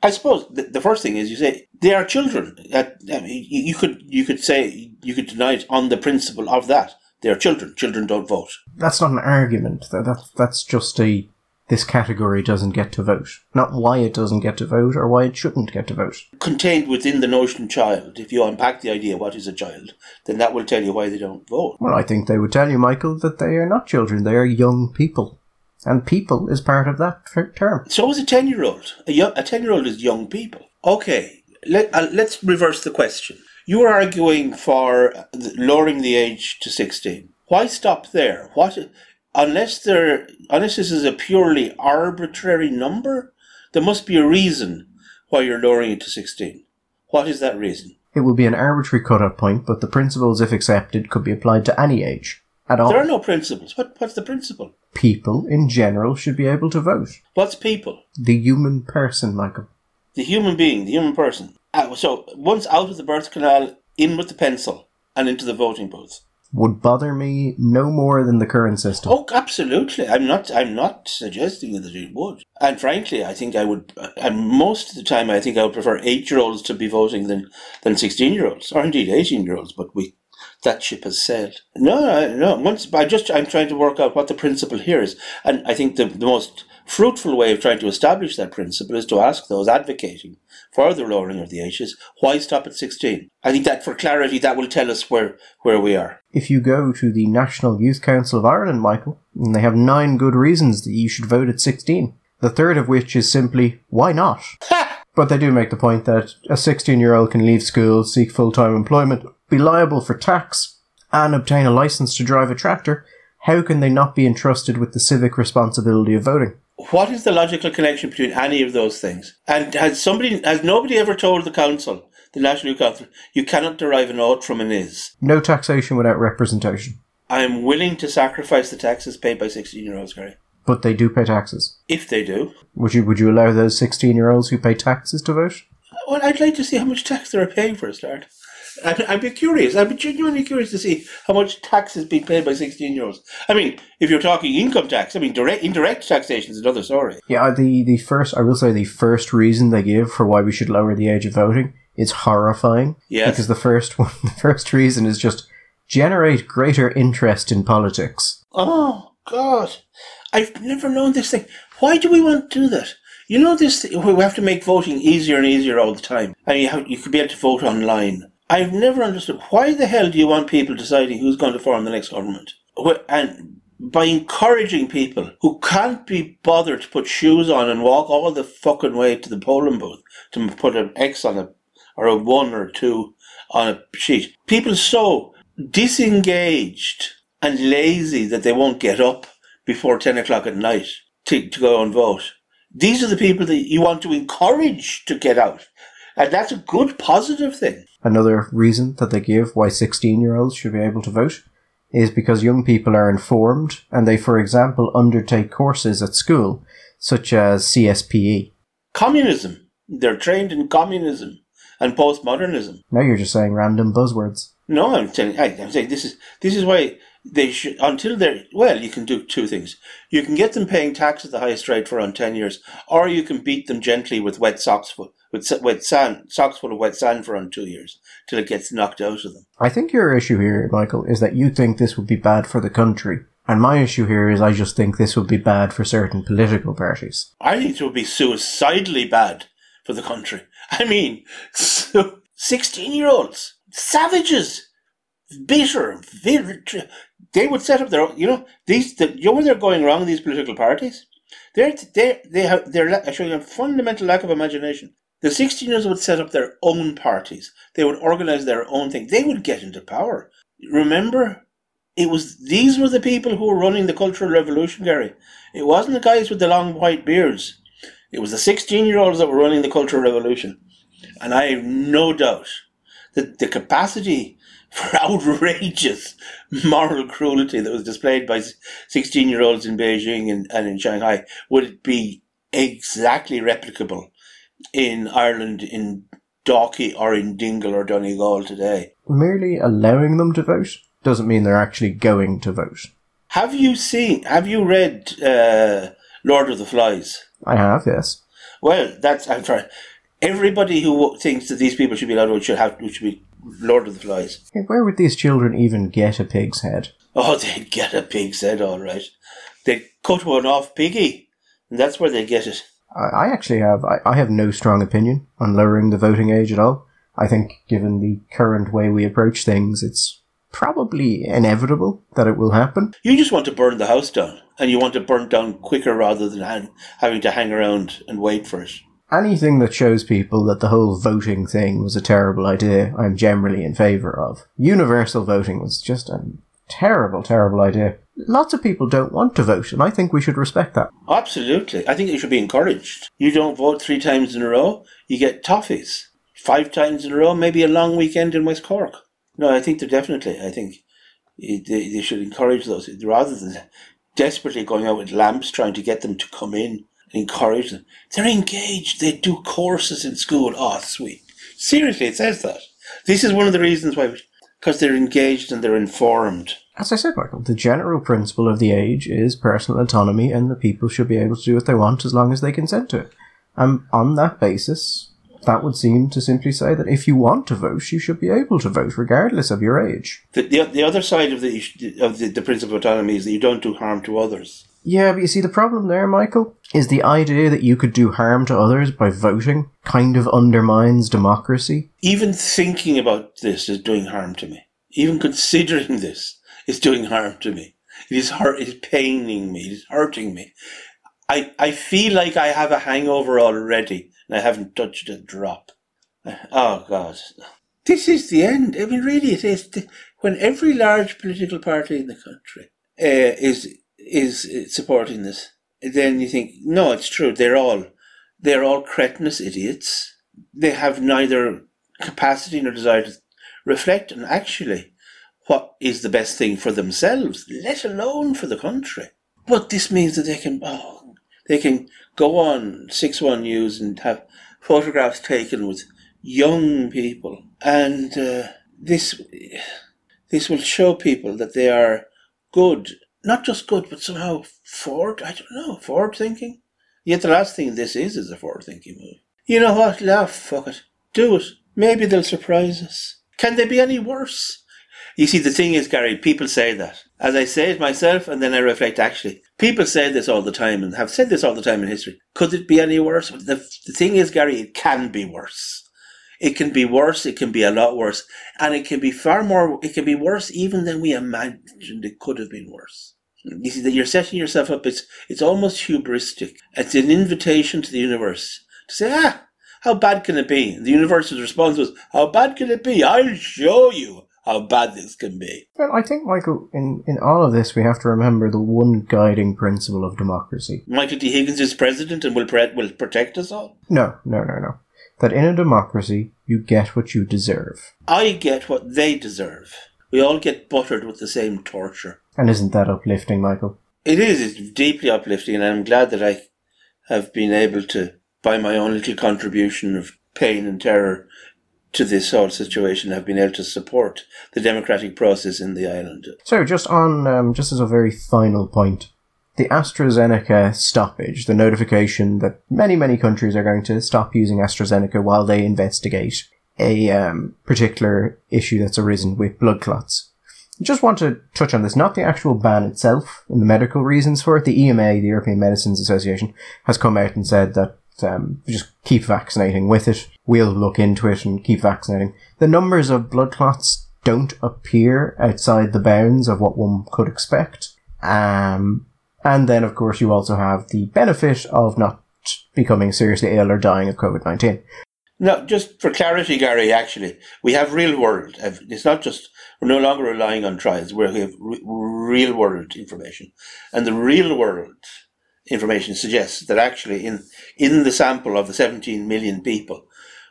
I suppose the, the first thing is you say they are children. That I mean, you could you could say you could deny it on the principle of that they are children. Children don't vote. That's not an argument. That, that that's just a this category doesn't get to vote. Not why it doesn't get to vote or why it shouldn't get to vote. Contained within the notion child, if you unpack the idea what is a child, then that will tell you why they don't vote. Well, I think they would tell you, Michael, that they are not children, they are young people. And people is part of that term. So is a 10 year old. A 10 year old is young people. Okay, let, uh, let's reverse the question. You are arguing for lowering the age to 16. Why stop there? What unless there unless this is a purely arbitrary number, there must be a reason why you're lowering it to 16. What is that reason? It will be an arbitrary cut-off point, but the principles, if accepted, could be applied to any age. At all. There are no principles. What, what's the principle? People, in general, should be able to vote. What's people? The human person, Michael. The human being, the human person. Uh, so, once out of the birth canal, in with the pencil, and into the voting booth would bother me no more than the current system. Oh, absolutely. I'm not. I'm not suggesting that it would. And frankly, I think I would. And most of the time, I think I would prefer eight-year-olds to be voting than than sixteen-year-olds, or indeed eighteen-year-olds. But we that ship has sailed. No, no. Once I just I'm trying to work out what the principle here is, and I think the the most fruitful way of trying to establish that principle is to ask those advocating for the lowering of the ages, why stop at 16? I think that for clarity, that will tell us where, where we are. If you go to the National Youth Council of Ireland, Michael, they have nine good reasons that you should vote at 16. The third of which is simply, why not? but they do make the point that a 16 year old can leave school, seek full time employment, be liable for tax, and obtain a license to drive a tractor. How can they not be entrusted with the civic responsibility of voting? What is the logical connection between any of those things? And has somebody, has nobody ever told the council, the National Council, you cannot derive an ought from an is? No taxation without representation. I am willing to sacrifice the taxes paid by 16 year olds, Gary. But they do pay taxes. If they do. Would you would you allow those 16 year olds who pay taxes to vote? Well, I'd like to see how much tax they're paying for a start. I'd, I'd be curious. I'd be genuinely curious to see how much tax is being paid by 16 year olds. I mean, if you're talking income tax, I mean, direct indirect taxation is another story. Yeah, the, the first, I will say, the first reason they give for why we should lower the age of voting is horrifying. Yes. Because the first one, the first reason is just generate greater interest in politics. Oh, God. I've never known this thing. Why do we want to do that? You know this. Thing, we have to make voting easier and easier all the time, and you have, you could be able to vote online. I've never understood why the hell do you want people deciding who's going to form the next government? And by encouraging people who can't be bothered to put shoes on and walk all the fucking way to the polling booth to put an X on it or a one or a two on a sheet. People so disengaged and lazy that they won't get up before 10 o'clock at night to, to go and vote. These are the people that you want to encourage to get out. And that's a good positive thing. Another reason that they give why 16 year olds should be able to vote is because young people are informed and they, for example, undertake courses at school, such as CSPE. Communism. They're trained in communism and postmodernism. Now you're just saying random buzzwords. No, I'm telling. I, I'm saying this is this is why they should until they're well. You can do two things. You can get them paying tax at the highest rate for around ten years, or you can beat them gently with wet socks full, with wet sand socks full of wet sand for around two years till it gets knocked out of them. I think your issue here, Michael, is that you think this would be bad for the country. And my issue here is I just think this would be bad for certain political parties. I think it would be suicidally bad for the country. I mean, so 16 year olds, savages, bitter, bitter, they would set up their own, you know, these, the, you know where they're going wrong, these political parties? They're, they they have, they're showing a fundamental lack of imagination. The 16 years would set up their own parties. They would organize their own thing. They would get into power. Remember, it was these were the people who were running the cultural revolution, Gary. It wasn't the guys with the long white beards. It was the 16 year olds that were running the Cultural Revolution. And I have no doubt that the capacity for outrageous moral cruelty that was displayed by 16 year olds in Beijing and, and in Shanghai would be exactly replicable in Ireland, in Dalkey, or in Dingle or Donegal today. Merely allowing them to vote doesn't mean they're actually going to vote. Have you seen, have you read uh, Lord of the Flies? I have, yes. Well, that's I'm trying. Everybody who thinks that these people should be allowed to should have should be Lord of the Flies. where would these children even get a pig's head? Oh, they'd get a pig's head, all right. They cut one off piggy, and that's where they get it. I, actually have I, I have no strong opinion on lowering the voting age at all. I think, given the current way we approach things, it's probably inevitable that it will happen. You just want to burn the house down, and you want to burn down quicker rather than hang, having to hang around and wait for it. Anything that shows people that the whole voting thing was a terrible idea, I'm generally in favour of. Universal voting was just a terrible, terrible idea. Lots of people don't want to vote, and I think we should respect that. Absolutely. I think it should be encouraged. You don't vote three times in a row, you get toffees. Five times in a row, maybe a long weekend in West Cork. No, I think they're definitely. I think they, they should encourage those rather than desperately going out with lamps trying to get them to come in. Encourage them. They're engaged. They do courses in school. Oh, sweet. Seriously, it says that. This is one of the reasons why, because they're engaged and they're informed. As I said, Michael, the general principle of the age is personal autonomy, and the people should be able to do what they want as long as they consent to it. And on that basis, that would seem to simply say that if you want to vote, you should be able to vote regardless of your age. The, the, the other side of the of the, the principle of autonomy is that you don't do harm to others. Yeah, but you see, the problem there, Michael, is the idea that you could do harm to others by voting kind of undermines democracy. Even thinking about this is doing harm to me. Even considering this is doing harm to me. It is hurt. It is paining me. It is hurting me. I, I feel like I have a hangover already and I haven't touched a drop. Oh, God. This is the end. I mean, really, it is. When every large political party in the country uh, is is supporting this, then you think, no, it's true. They're all they're all cretinous idiots. They have neither capacity nor desire to reflect on actually what is the best thing for themselves, let alone for the country. But this means that they can oh, they can go on six one news and have photographs taken with young people, and uh, this this will show people that they are good, not just good, but somehow forward. I don't know, forward thinking. Yet the last thing this is is a forward thinking move. You know what? Laugh, fuck it, do it. Maybe they'll surprise us. Can they be any worse? You see, the thing is, Gary, people say that. As I say it myself, and then I reflect, actually, people say this all the time and have said this all the time in history. Could it be any worse? The, the thing is, Gary, it can be worse. It can be worse. It can be a lot worse. And it can be far more, it can be worse even than we imagined it could have been worse. You see, that you're setting yourself up, it's, it's almost hubristic. It's an invitation to the universe to say, ah, how bad can it be? The universe's response was, how bad can it be? I'll show you how bad this can be. Well, I think, Michael, in, in all of this, we have to remember the one guiding principle of democracy. Michael D. Higgins is president and will, pre- will protect us all? No, no, no, no. That in a democracy, you get what you deserve. I get what they deserve. We all get buttered with the same torture. And isn't that uplifting, Michael? It is. It's deeply uplifting, and I'm glad that I have been able to, by my own little contribution of pain and terror to this whole situation, have been able to support the democratic process in the island. So, just on, um, just as a very final point, the AstraZeneca stoppage, the notification that many, many countries are going to stop using AstraZeneca while they investigate a um, particular issue that's arisen with blood clots. I Just want to touch on this, not the actual ban itself and the medical reasons for it. The EMA, the European Medicines Association, has come out and said that um, just keep vaccinating with it. We'll look into it and keep vaccinating. The numbers of blood clots don't appear outside the bounds of what one could expect. Um, and then, of course, you also have the benefit of not becoming seriously ill or dying of COVID 19. No, just for clarity, Gary, actually, we have real world. It's not just, we're no longer relying on trials, we have real world information. And the real world information suggests that actually in, in the sample of the 17 million people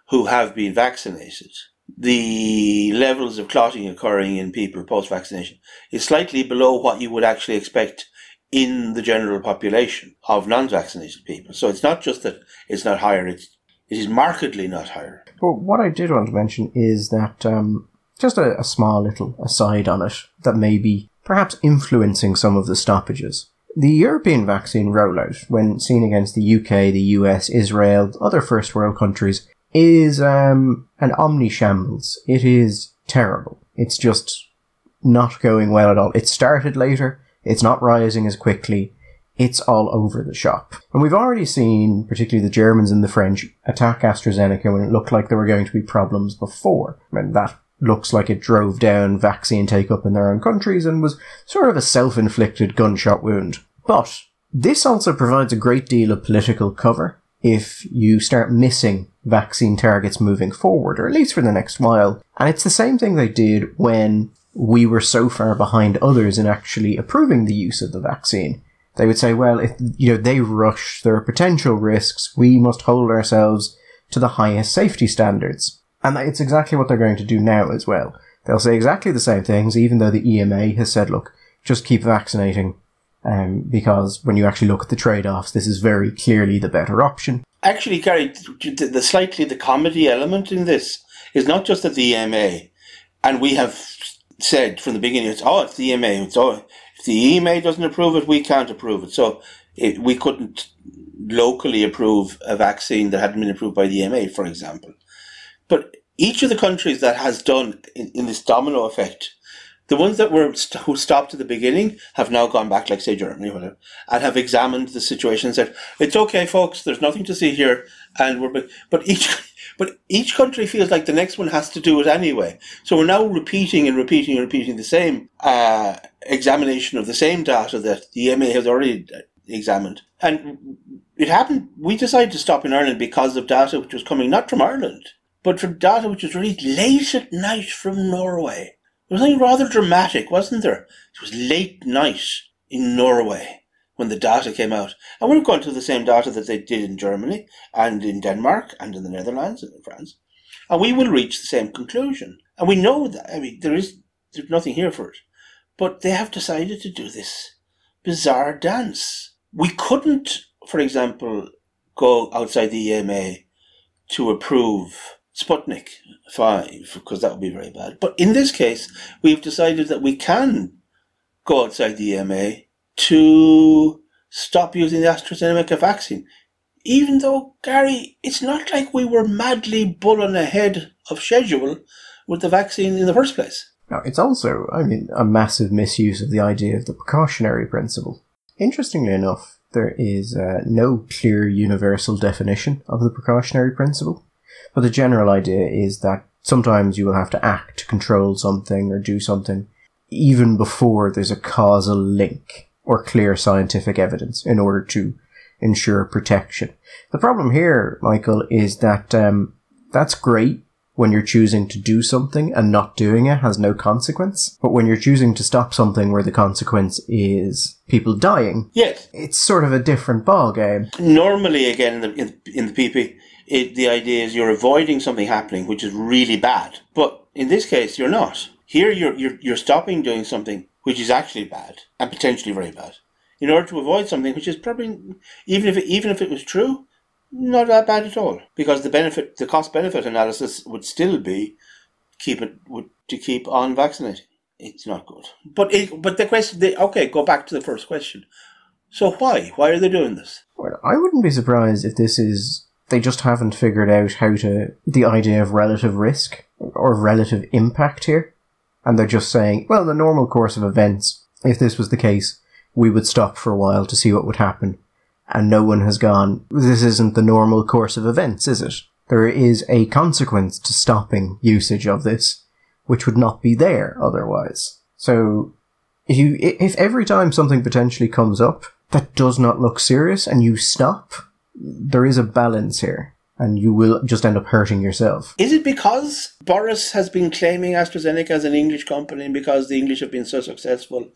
who have been vaccinated, the levels of clotting occurring in people post vaccination is slightly below what you would actually expect in the general population of non vaccinated people. So it's not just that it's not higher, it's it is markedly not higher. But what I did want to mention is that um, just a, a small little aside on it that may be perhaps influencing some of the stoppages. The European vaccine rollout, when seen against the UK, the US, Israel, other first world countries, is um, an omni shambles. It is terrible. It's just not going well at all. It started later. It's not rising as quickly it's all over the shop. And we've already seen, particularly the Germans and the French, attack AstraZeneca when it looked like there were going to be problems before. And that looks like it drove down vaccine take up in their own countries and was sort of a self inflicted gunshot wound. But this also provides a great deal of political cover if you start missing vaccine targets moving forward, or at least for the next while. And it's the same thing they did when we were so far behind others in actually approving the use of the vaccine they would say, well, if, you know, they rush, there are potential risks, we must hold ourselves to the highest safety standards. And it's exactly what they're going to do now as well. They'll say exactly the same things, even though the EMA has said, look, just keep vaccinating, um, because when you actually look at the trade-offs, this is very clearly the better option. Actually, Gary, the slightly the comedy element in this is not just at the EMA, and we have said from the beginning, it's oh, it's the EMA, it's oh, the EMA doesn't approve it, we can't approve it. So it, we couldn't locally approve a vaccine that hadn't been approved by the EMA, for example. But each of the countries that has done in, in this domino effect, the ones that were st- who stopped at the beginning have now gone back, like say Germany, whatever, and have examined the situation and said, "It's okay, folks. There's nothing to see here." And we're but each but each country feels like the next one has to do it anyway. So we're now repeating and repeating and repeating the same uh, examination of the same data that the EMA has already examined. And it happened, we decided to stop in Ireland because of data which was coming not from Ireland, but from data which was released late at night from Norway. There was something rather dramatic, wasn't there? It was late night in Norway when the data came out. And we're going to the same data that they did in Germany and in Denmark and in the Netherlands and in France. And we will reach the same conclusion. And we know that, I mean, there is there's nothing here for it. But they have decided to do this bizarre dance. We couldn't, for example, go outside the EMA to approve Sputnik 5, because that would be very bad. But in this case, we've decided that we can go outside the EMA to stop using the AstraZeneca vaccine. Even though, Gary, it's not like we were madly bulling ahead of schedule with the vaccine in the first place. Now, it's also, I mean, a massive misuse of the idea of the precautionary principle. Interestingly enough, there is uh, no clear universal definition of the precautionary principle, but the general idea is that sometimes you will have to act to control something or do something even before there's a causal link or clear scientific evidence in order to ensure protection. The problem here, Michael, is that um, that's great when you're choosing to do something and not doing it has no consequence. But when you're choosing to stop something where the consequence is people dying, yes, it's sort of a different ball game. Normally, again, in the, in, in the PP, it, the idea is you're avoiding something happening which is really bad. But in this case, you're not. Here you're, you're, you're stopping doing something which is actually bad and potentially very bad in order to avoid something which is probably, even if it, even if it was true, not that bad at all. Because the benefit, the cost benefit analysis would still be keep it would, to keep on vaccinating. It's not good. But it, but the question, the, okay, go back to the first question. So why? Why are they doing this? Well, I wouldn't be surprised if this is they just haven't figured out how to the idea of relative risk or relative impact here, and they're just saying, well, the normal course of events, if this was the case, we would stop for a while to see what would happen, and no one has gone. This isn't the normal course of events, is it? There is a consequence to stopping usage of this, which would not be there otherwise. So, if you if every time something potentially comes up that does not look serious and you stop, there is a balance here and you will just end up hurting yourself. Is it because Boris has been claiming AstraZeneca as an English company and because the English have been so successful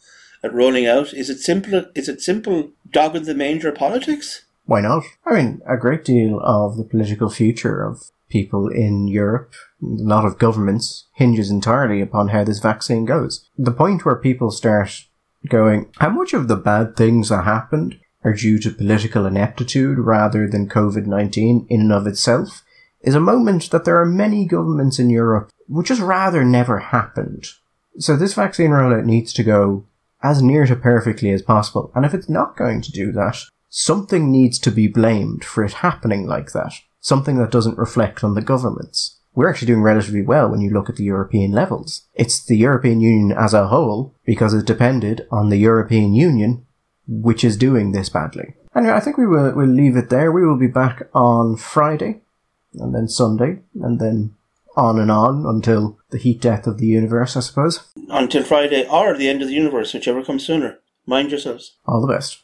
at rolling out? Is it simple? Is it simple dog in the manger politics? Why not? I mean, a great deal of the political future of people in Europe, a lot of governments, hinges entirely upon how this vaccine goes. The point where people start going, how much of the bad things that happened are due to political ineptitude rather than COVID 19 in and of itself is a moment that there are many governments in Europe which just rather never happened. So this vaccine rollout needs to go as near to perfectly as possible. And if it's not going to do that, something needs to be blamed for it happening like that. Something that doesn't reflect on the governments. We're actually doing relatively well when you look at the European levels. It's the European Union as a whole, because it depended on the European Union which is doing this badly. Anyway, I think we will we'll leave it there. We will be back on Friday, and then Sunday, and then on and on until the heat death of the universe, I suppose. Until Friday or the end of the universe, whichever comes sooner. Mind yourselves. All the best.